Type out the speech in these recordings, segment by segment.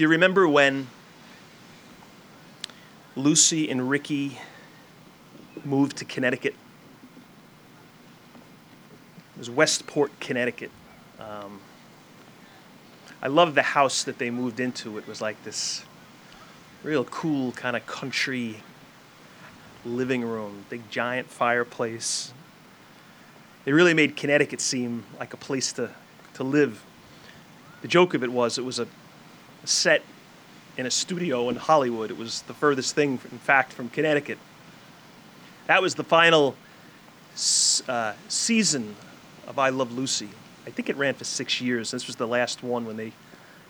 Do you remember when Lucy and Ricky moved to Connecticut? It was Westport, Connecticut. Um, I love the house that they moved into. It was like this real cool kind of country living room, big giant fireplace. They really made Connecticut seem like a place to, to live. The joke of it was it was a, a set in a studio in Hollywood. It was the furthest thing, in fact, from Connecticut. That was the final uh, season of I Love Lucy. I think it ran for six years. This was the last one when they,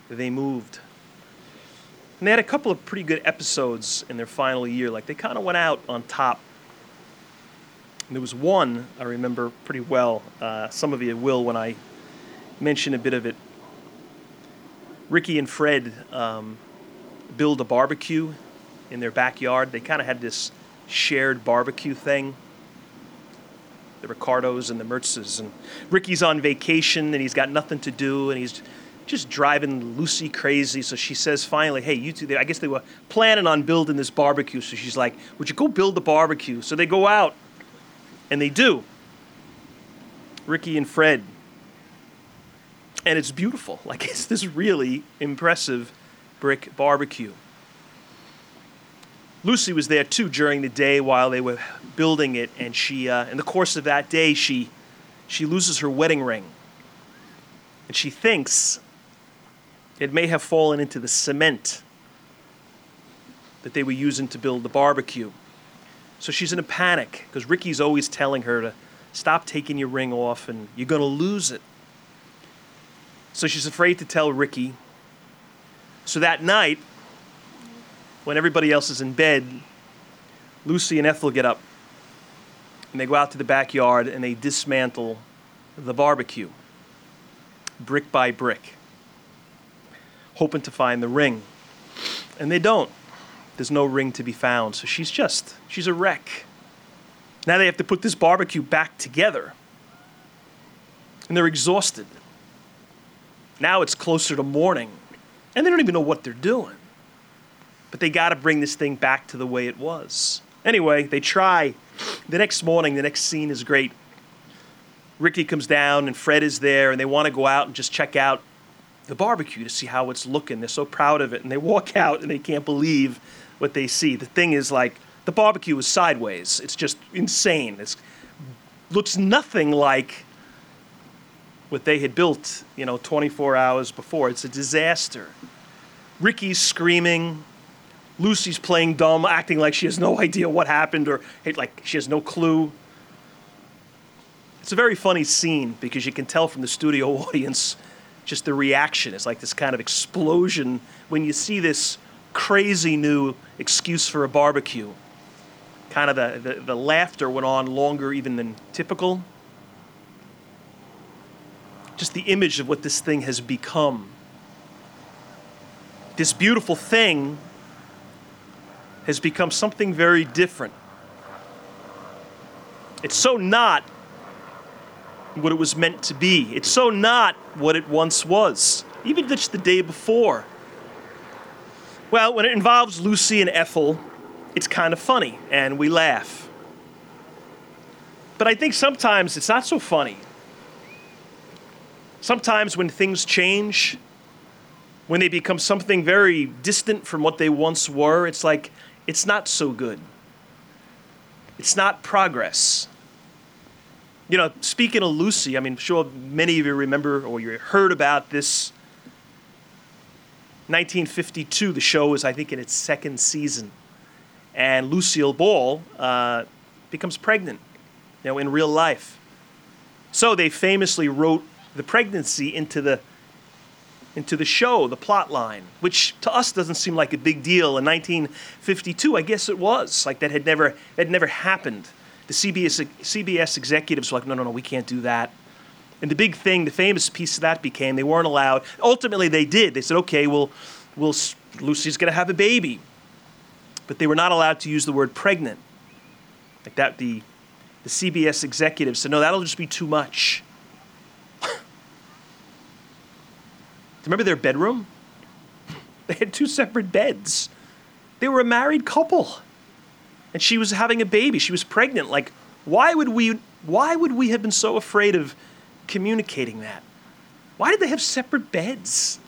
they moved. And they had a couple of pretty good episodes in their final year. Like they kind of went out on top. And there was one I remember pretty well. Uh, some of you will when I mention a bit of it. Ricky and Fred um, build a barbecue in their backyard. They kind of had this shared barbecue thing. The Ricardos and the Mertzes. And Ricky's on vacation and he's got nothing to do and he's just driving Lucy crazy. So she says finally, hey, you two, I guess they were planning on building this barbecue. So she's like, would you go build the barbecue? So they go out and they do. Ricky and Fred. And it's beautiful. Like, it's this really impressive brick barbecue. Lucy was there too during the day while they were building it, and she, uh, in the course of that day, she, she loses her wedding ring. And she thinks it may have fallen into the cement that they were using to build the barbecue. So she's in a panic because Ricky's always telling her to stop taking your ring off and you're going to lose it. So she's afraid to tell Ricky. So that night, when everybody else is in bed, Lucy and Ethel get up and they go out to the backyard and they dismantle the barbecue, brick by brick, hoping to find the ring. And they don't. There's no ring to be found. So she's just, she's a wreck. Now they have to put this barbecue back together. And they're exhausted. Now it's closer to morning. And they don't even know what they're doing. But they got to bring this thing back to the way it was. Anyway, they try. The next morning, the next scene is great. Ricky comes down and Fred is there, and they want to go out and just check out the barbecue to see how it's looking. They're so proud of it. And they walk out and they can't believe what they see. The thing is like the barbecue is sideways. It's just insane. It looks nothing like what they had built, you know, 24 hours before. It's a disaster. Ricky's screaming. Lucy's playing dumb, acting like she has no idea what happened or like she has no clue. It's a very funny scene because you can tell from the studio audience just the reaction. It's like this kind of explosion when you see this crazy new excuse for a barbecue. Kind of the, the, the laughter went on longer even than typical. Just the image of what this thing has become. This beautiful thing has become something very different. It's so not what it was meant to be. It's so not what it once was, even just the day before. Well, when it involves Lucy and Ethel, it's kind of funny and we laugh. But I think sometimes it's not so funny. Sometimes when things change, when they become something very distant from what they once were, it's like it's not so good. It's not progress. You know, speaking of Lucy, I mean, sure many of you remember or you heard about this 1952, the show is, I think, in its second season. And Lucille Ball uh, becomes pregnant, you know, in real life. So they famously wrote the pregnancy into the into the show, the plot line, which to us doesn't seem like a big deal. In 1952, I guess it was like that had never had never happened. The CBS CBS executives were like, no, no, no, we can't do that. And the big thing, the famous piece of that became they weren't allowed. Ultimately, they did. They said, okay, well, we'll Lucy's going to have a baby. But they were not allowed to use the word pregnant. Like that, the, the CBS executives said, no, that'll just be too much. Remember their bedroom? They had two separate beds. They were a married couple. And she was having a baby. She was pregnant. Like, why would we why would we have been so afraid of communicating that? Why did they have separate beds?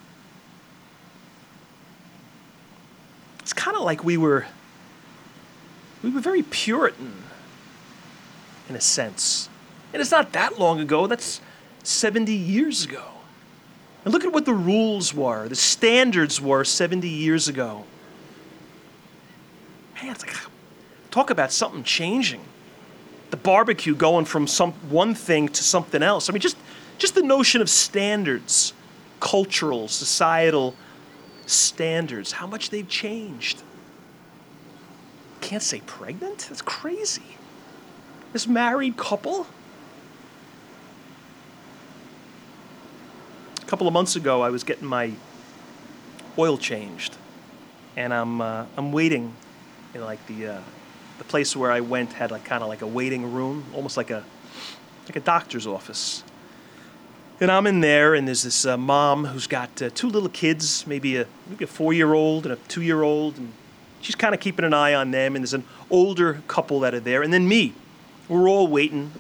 It's kind of like we were we were very Puritan in a sense. And it's not that long ago. That's 70 years ago. At what the rules were, the standards were 70 years ago. Man, it's like, talk about something changing. The barbecue going from some one thing to something else. I mean, just, just the notion of standards, cultural, societal standards, how much they've changed. Can't say pregnant? That's crazy. This married couple? Couple of months ago, I was getting my oil changed, and I'm uh, I'm waiting in like the uh, the place where I went had like kind of like a waiting room, almost like a like a doctor's office. And I'm in there, and there's this uh, mom who's got uh, two little kids, maybe a maybe a four-year-old and a two-year-old, and she's kind of keeping an eye on them. And there's an older couple that are there, and then me. We're all waiting.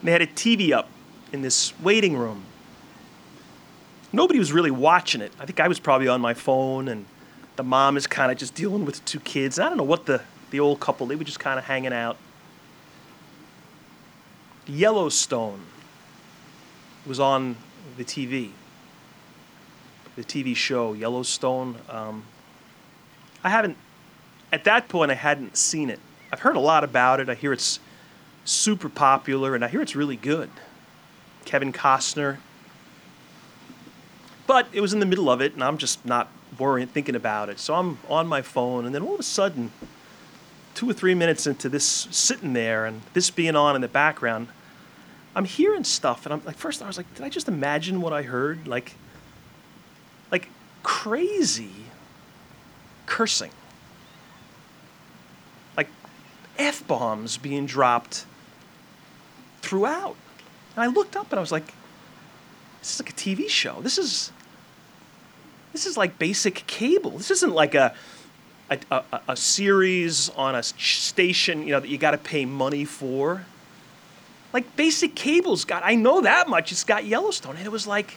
And they had a TV up in this waiting room. Nobody was really watching it. I think I was probably on my phone, and the mom is kind of just dealing with the two kids. I don't know what the, the old couple, they were just kind of hanging out. Yellowstone was on the TV. The TV show, Yellowstone. Um, I haven't, at that point, I hadn't seen it. I've heard a lot about it. I hear it's super popular, and I hear it's really good. Kevin Costner. But it was in the middle of it, and I'm just not worrying, thinking about it. So I'm on my phone, and then all of a sudden, two or three minutes into this sitting there and this being on in the background, I'm hearing stuff, and I'm like, first I was like, did I just imagine what I heard? Like, like crazy cursing, like f bombs being dropped throughout. And I looked up and I was like, this is like a TV show. This is this is like basic cable. This isn't like a a, a, a series on a station, you know, that you got to pay money for. Like basic cable's got, I know that much. It's got Yellowstone, and it was like,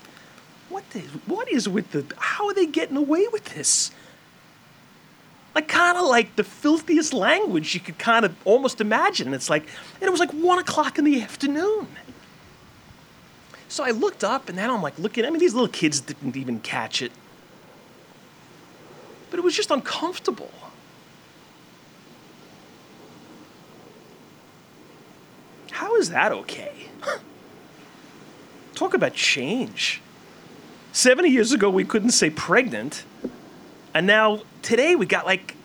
what the, what is with the? How are they getting away with this? Like kind of like the filthiest language you could kind of almost imagine. It's like, and it was like one o'clock in the afternoon. So I looked up, and then I'm like looking. I mean, these little kids didn't even catch it, but it was just uncomfortable. How is that okay? Talk about change. 70 years ago, we couldn't say pregnant. And now, today, we got like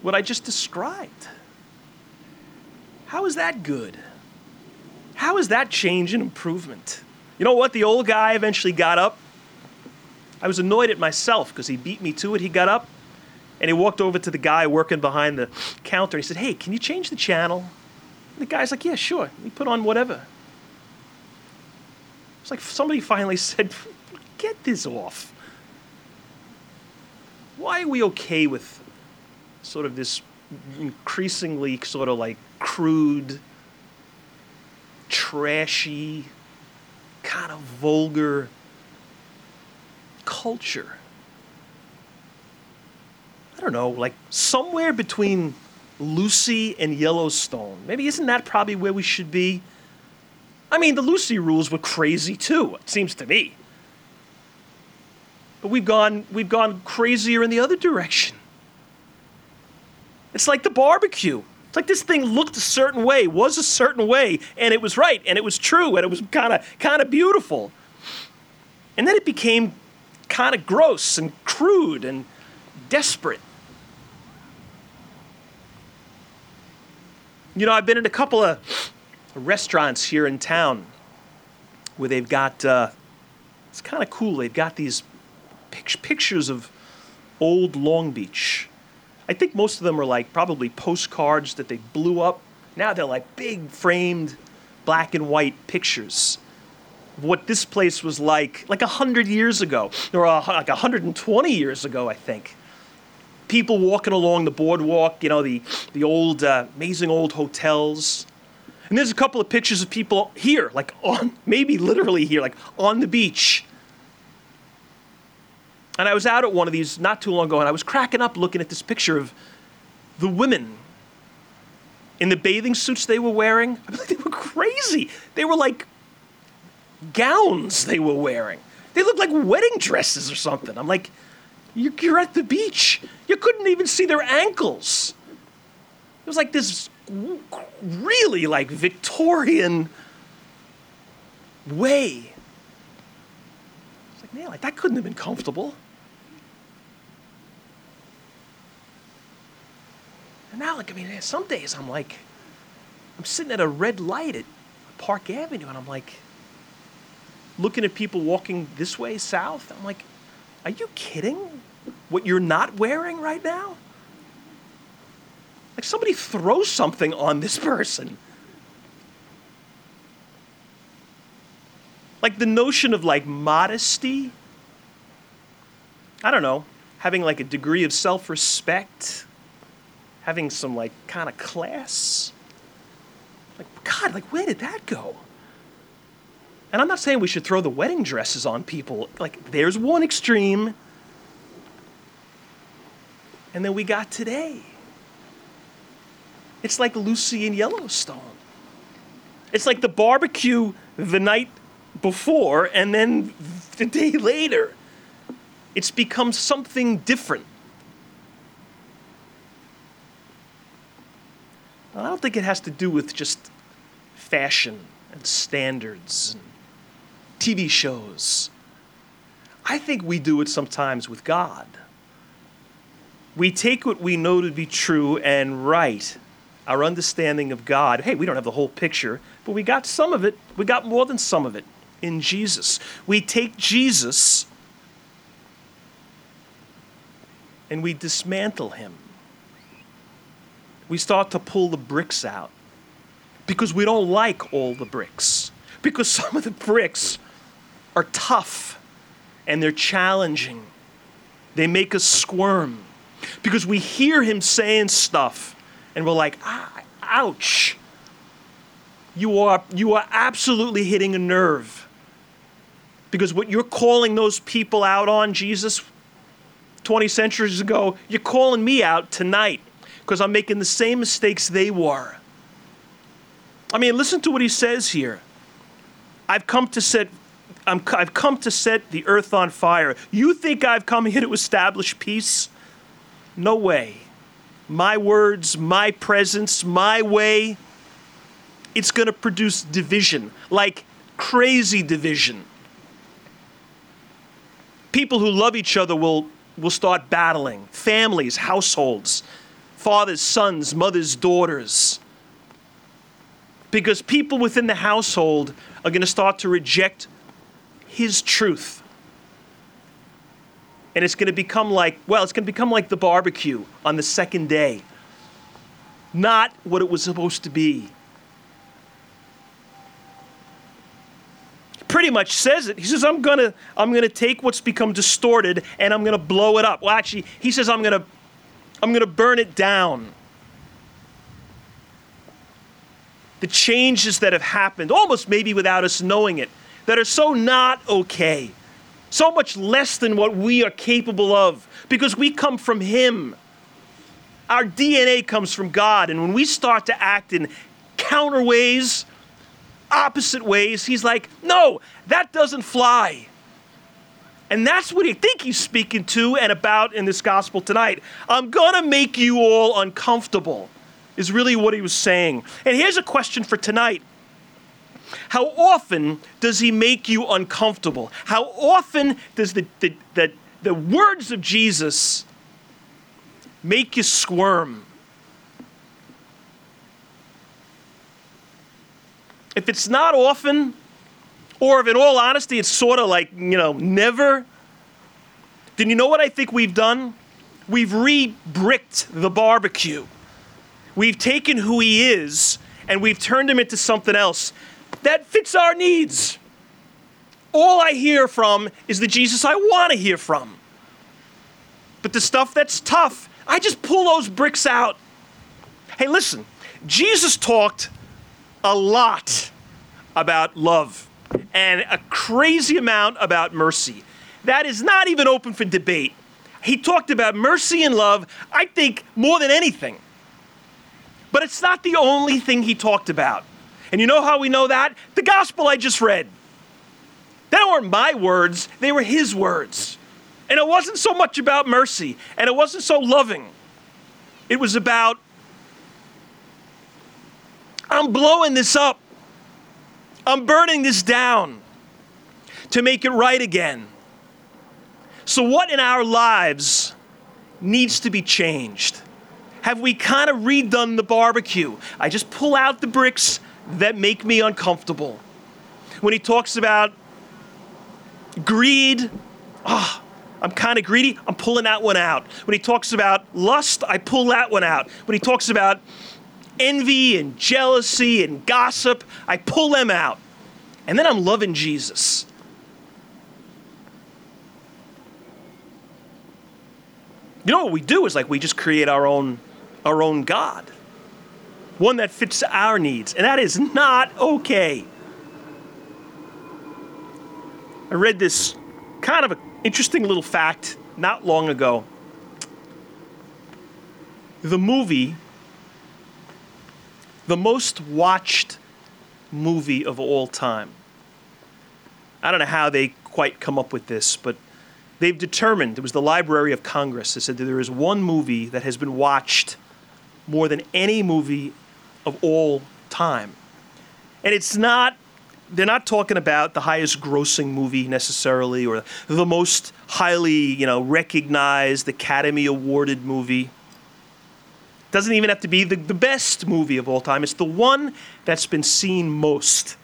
what I just described. How is that good? How is that change and improvement? You know what? The old guy eventually got up. I was annoyed at myself because he beat me to it. He got up and he walked over to the guy working behind the counter. He said, Hey, can you change the channel? And the guy's like, Yeah, sure. He put on whatever. It's like somebody finally said, Get this off. Why are we okay with sort of this increasingly sort of like crude, trashy, kind of vulgar culture? I don't know, like somewhere between Lucy and Yellowstone. Maybe isn't that probably where we should be? I mean, the Lucy rules were crazy too, it seems to me. But we've gone we've gone crazier in the other direction. It's like the barbecue. It's like this thing looked a certain way, was a certain way, and it was right, and it was true, and it was kind of kind of beautiful. And then it became kind of gross and crude and desperate. You know, I've been in a couple of restaurants here in town where they've got, uh, it's kind of cool. They've got these pic- pictures of old Long Beach. I think most of them are like probably postcards that they blew up. Now they're like big framed black and white pictures. What this place was like, like 100 years ago, or uh, like 120 years ago, I think. People walking along the boardwalk, you know, the, the old, uh, amazing old hotels. And there's a couple of pictures of people here, like on, maybe literally here, like on the beach. And I was out at one of these not too long ago, and I was cracking up looking at this picture of the women in the bathing suits they were wearing. I mean, they were crazy. They were like gowns they were wearing. They looked like wedding dresses or something. I'm like, you're at the beach. You couldn't even see their ankles. It was like this really like Victorian way. It's like, man, like that couldn't have been comfortable. And now, like, I mean, some days I'm like, I'm sitting at a red light at Park Avenue, and I'm like, looking at people walking this way south. I'm like, are you kidding? What you're not wearing right now? Like somebody throw something on this person. Like the notion of like modesty. I don't know, having like a degree of self respect, having some like kind of class. Like, God, like, where did that go? And I'm not saying we should throw the wedding dresses on people. Like, there's one extreme. And then we got today. It's like Lucy in Yellowstone. It's like the barbecue the night before and then the day later. It's become something different. I don't think it has to do with just fashion and standards and TV shows. I think we do it sometimes with God. We take what we know to be true and right, our understanding of God. Hey, we don't have the whole picture, but we got some of it. We got more than some of it in Jesus. We take Jesus and we dismantle him. We start to pull the bricks out because we don't like all the bricks. Because some of the bricks are tough and they're challenging. They make us squirm because we hear him saying stuff and we're like, ah, ouch. You are, you are absolutely hitting a nerve. Because what you're calling those people out on, Jesus, 20 centuries ago, you're calling me out tonight because I'm making the same mistakes they were. I mean, listen to what he says here. I've come to set i have come to set the earth on fire. You think I've come here to establish peace? No way. My words, my presence, my way, it's going to produce division, like crazy division. People who love each other will, will start battling. Families, households, fathers, sons, mothers, daughters. Because people within the household are going to start to reject his truth. And it's going to become like, well, it's going to become like the barbecue on the second day. Not what it was supposed to be. pretty much says it. He says, I'm gonna, I'm gonna take what's become distorted and I'm gonna blow it up. Well, actually, he says, I'm gonna, I'm gonna burn it down. The changes that have happened, almost maybe without us knowing it, that are so not okay, so much less than what we are capable of, because we come from Him. Our DNA comes from God, and when we start to act in counter ways, opposite ways, He's like, no, that doesn't fly. And that's what I think he's speaking to and about in this gospel tonight. I'm going to make you all uncomfortable, is really what he was saying. And here's a question for tonight how often does he make you uncomfortable? How often does the, the, the, the words of Jesus make you squirm? If it's not often, or if in all honesty it's sort of like, you know, never, then you know what I think we've done? We've re bricked the barbecue. We've taken who he is and we've turned him into something else that fits our needs. all I hear from is the Jesus I want to hear from. But the stuff that's tough, I just pull those bricks out. Hey, listen, Jesus talked a lot about love and a crazy amount about mercy. That is not even open for debate. He talked about mercy and love, I think, more than anything. But it's not the only thing he talked about. And you know how we know that? The gospel I just read. They weren't my words, they were his words. And it wasn't so much about mercy, and it wasn't so loving. It was about, I'm blowing this up. I'm burning this down to make it right again. So, what in our lives needs to be changed? Have we kind of redone the barbecue? I just pull out the bricks that make me uncomfortable. When he talks about greed, ah, oh, I'm kind of greedy, I'm pulling that one out. When he talks about lust, I pull that one out. When he talks about envy and jealousy and gossip, I pull them out. And then I'm loving Jesus. You know what we do is like we just create our own our own God. One that fits our needs, and that is not okay. I read this kind of an interesting little fact not long ago. The movie, the most watched movie of all time. I don't know how they quite come up with this, but they've determined, it was the Library of Congress, they said that there is one movie that has been watched more than any movie of all time. And it's not, they're not talking about the highest grossing movie necessarily or the most highly, you know, recognized, Academy awarded movie. Doesn't even have to be the, the best movie of all time. It's the one that's been seen most.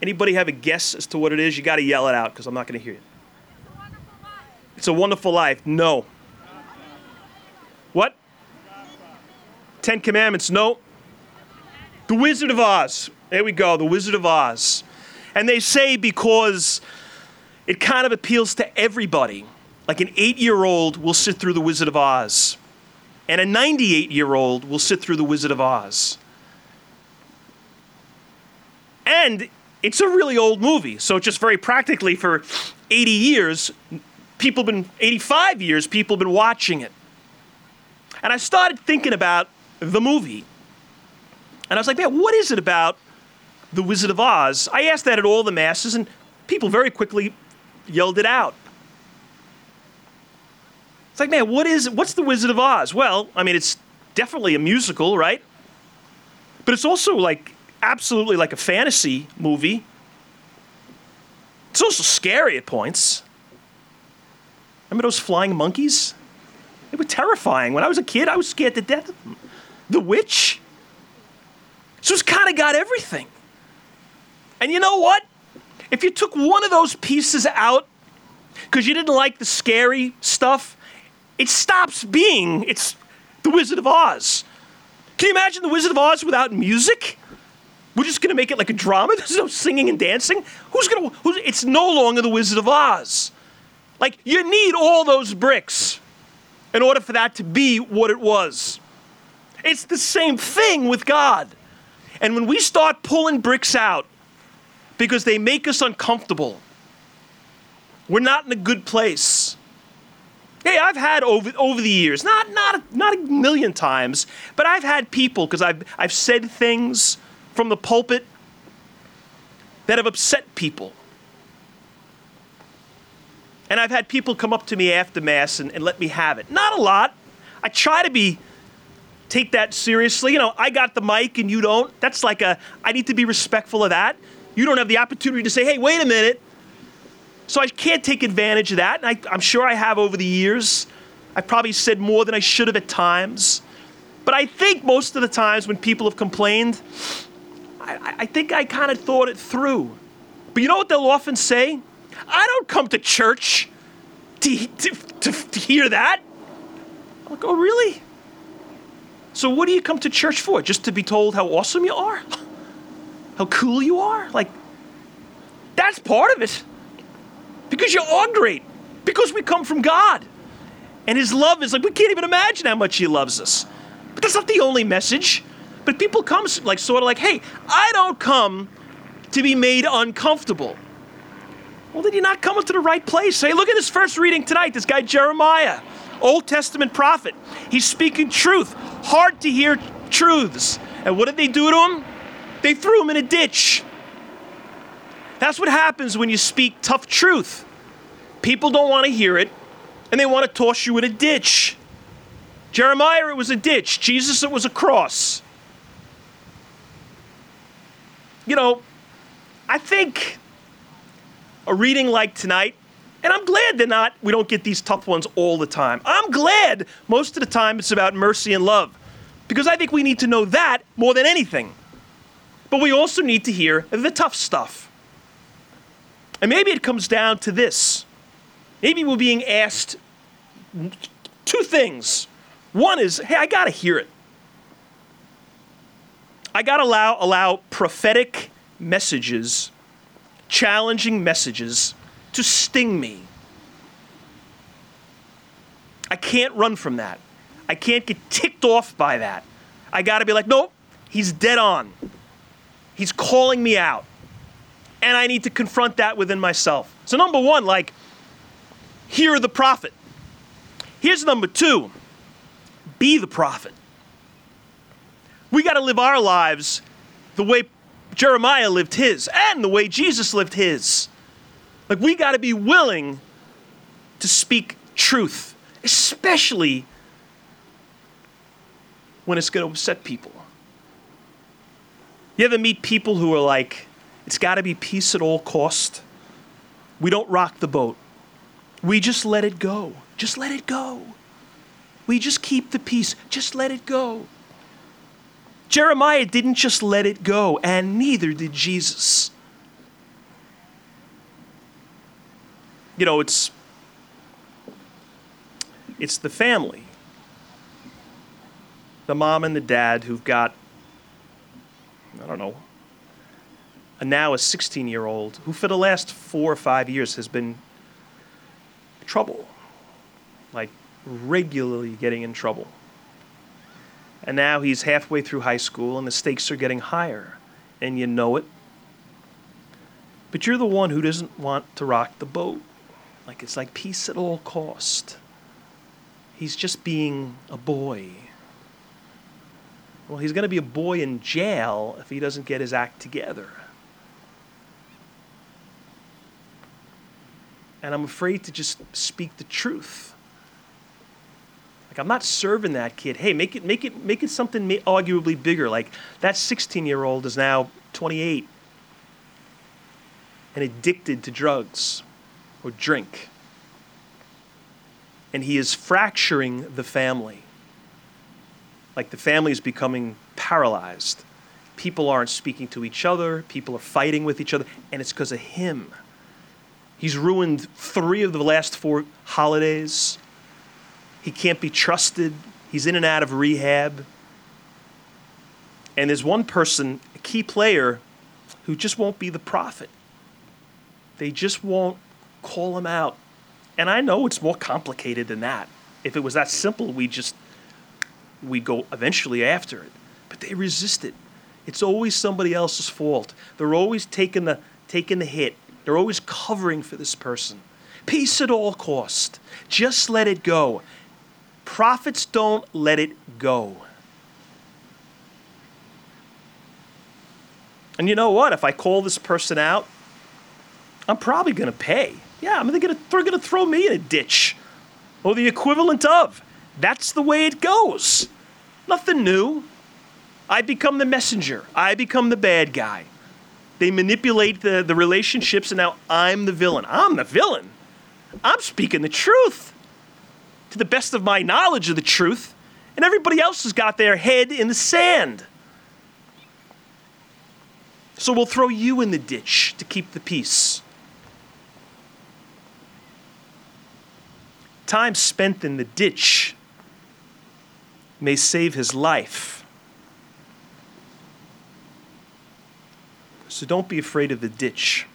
Anybody have a guess as to what it is? You got to yell it out because I'm not going to hear it. It's a Wonderful Life. It's a Wonderful Life. No. What? Ten Commandments. No. The Wizard of Oz. There we go. The Wizard of Oz. And they say because it kind of appeals to everybody. Like an eight year old will sit through The Wizard of Oz, and a 98 year old will sit through The Wizard of Oz. And it's a really old movie, so just very practically for 80 years, people have been 85 years people have been watching it and i started thinking about the movie. And i was like man what is it about the wizard of oz? I asked that at all the masses and people very quickly yelled it out. It's like man what is what's the wizard of oz? Well i mean it's definitely a musical right? But it's also like absolutely like a fantasy movie. It's also scary at points. Remember those flying monkeys? They were terrifying. When I was a kid, I was scared to death of them. The witch. So it's kind of got everything. And you know what? If you took one of those pieces out because you didn't like the scary stuff, it stops being it's the Wizard of Oz. Can you imagine the Wizard of Oz without music? We're just gonna make it like a drama. There's no singing and dancing. Who's gonna? It's no longer the Wizard of Oz. Like, you need all those bricks in order for that to be what it was. It's the same thing with God. And when we start pulling bricks out because they make us uncomfortable, we're not in a good place. Hey, I've had over over the years, not not not a million times, but I've had people because I've I've said things from the pulpit that have upset people. And I've had people come up to me after Mass and, and let me have it. Not a lot. I try to be take that seriously. You know, I got the mic and you don't. That's like a, I need to be respectful of that. You don't have the opportunity to say, hey, wait a minute. So I can't take advantage of that. And I, am sure I have over the years. I've probably said more than I should have at times. But I think most of the times when people have complained, I, I think I kind of thought it through. But you know what they'll often say? I don't come to church to, to, to, to hear that. I'm like, oh, really? So, what do you come to church for? Just to be told how awesome you are? How cool you are? Like, That's part of it. Because you are great. Because we come from God. And his love is like, we can't even imagine how much he loves us. But that's not the only message. But people come like sort of like, hey, I don't come to be made uncomfortable. Well, then you're not coming to the right place. Hey, look at this first reading tonight. This guy Jeremiah, Old Testament prophet. He's speaking truth, hard to hear truths. And what did they do to him? They threw him in a ditch. That's what happens when you speak tough truth. People don't want to hear it, and they want to toss you in a ditch. Jeremiah, it was a ditch. Jesus, it was a cross. You know, I think a reading like tonight, and I'm glad they're not, we don't get these tough ones all the time. I'm glad most of the time it's about mercy and love because I think we need to know that more than anything. But we also need to hear the tough stuff. And maybe it comes down to this. Maybe we're being asked two things. One is, hey, I got to hear it. I got to allow, allow prophetic messages, challenging messages, to sting me. I can't run from that. I can't get ticked off by that. I got to be like, nope, he's dead on. He's calling me out. And I need to confront that within myself. So, number one, like, hear the prophet. Here's number two be the prophet. We got to live our lives the way Jeremiah lived his and the way Jesus lived his. Like, we got to be willing to speak truth, especially when it's going to upset people. You ever meet people who are like, it's got to be peace at all cost? We don't rock the boat. We just let it go. Just let it go. We just keep the peace. Just let it go. Jeremiah didn't just let it go, and neither did Jesus. You know, it's it's the family the mom and the dad who've got, I don't know, a now a 16 year old who for the last four or five years has been trouble, like regularly getting in trouble. And now he's halfway through high school and the stakes are getting higher, and you know it. But you're the one who doesn't want to rock the boat. Like it's like peace at all cost. He's just being a boy. Well, he's going to be a boy in jail if he doesn't get his act together. And I'm afraid to just speak the truth. Like I'm not serving that kid. Hey, make it make it make it something arguably bigger. Like that 16-year-old is now 28 and addicted to drugs or drink. And he is fracturing the family like the family is becoming paralyzed. People aren't speaking to each other, people are fighting with each other, and it's because of him. He's ruined three of the last four holidays. He can't be trusted. He's in and out of rehab. And there's one person, a key player, who just won't be the prophet. They just won't call them out. And I know it's more complicated than that. If it was that simple, we just we go eventually after it. But they resist it. It's always somebody else's fault. They're always taking the taking the hit. They're always covering for this person. Peace at all cost. Just let it go. Prophets don't let it go. And you know what? If I call this person out, I'm probably going to pay. Yeah, I'm gonna, they're going to throw me in a ditch or the equivalent of. That's the way it goes. Nothing new. I become the messenger, I become the bad guy. They manipulate the, the relationships, and now I'm the villain. I'm the villain. I'm speaking the truth to the best of my knowledge of the truth, and everybody else has got their head in the sand. So we'll throw you in the ditch to keep the peace. Time spent in the ditch may save his life. So don't be afraid of the ditch.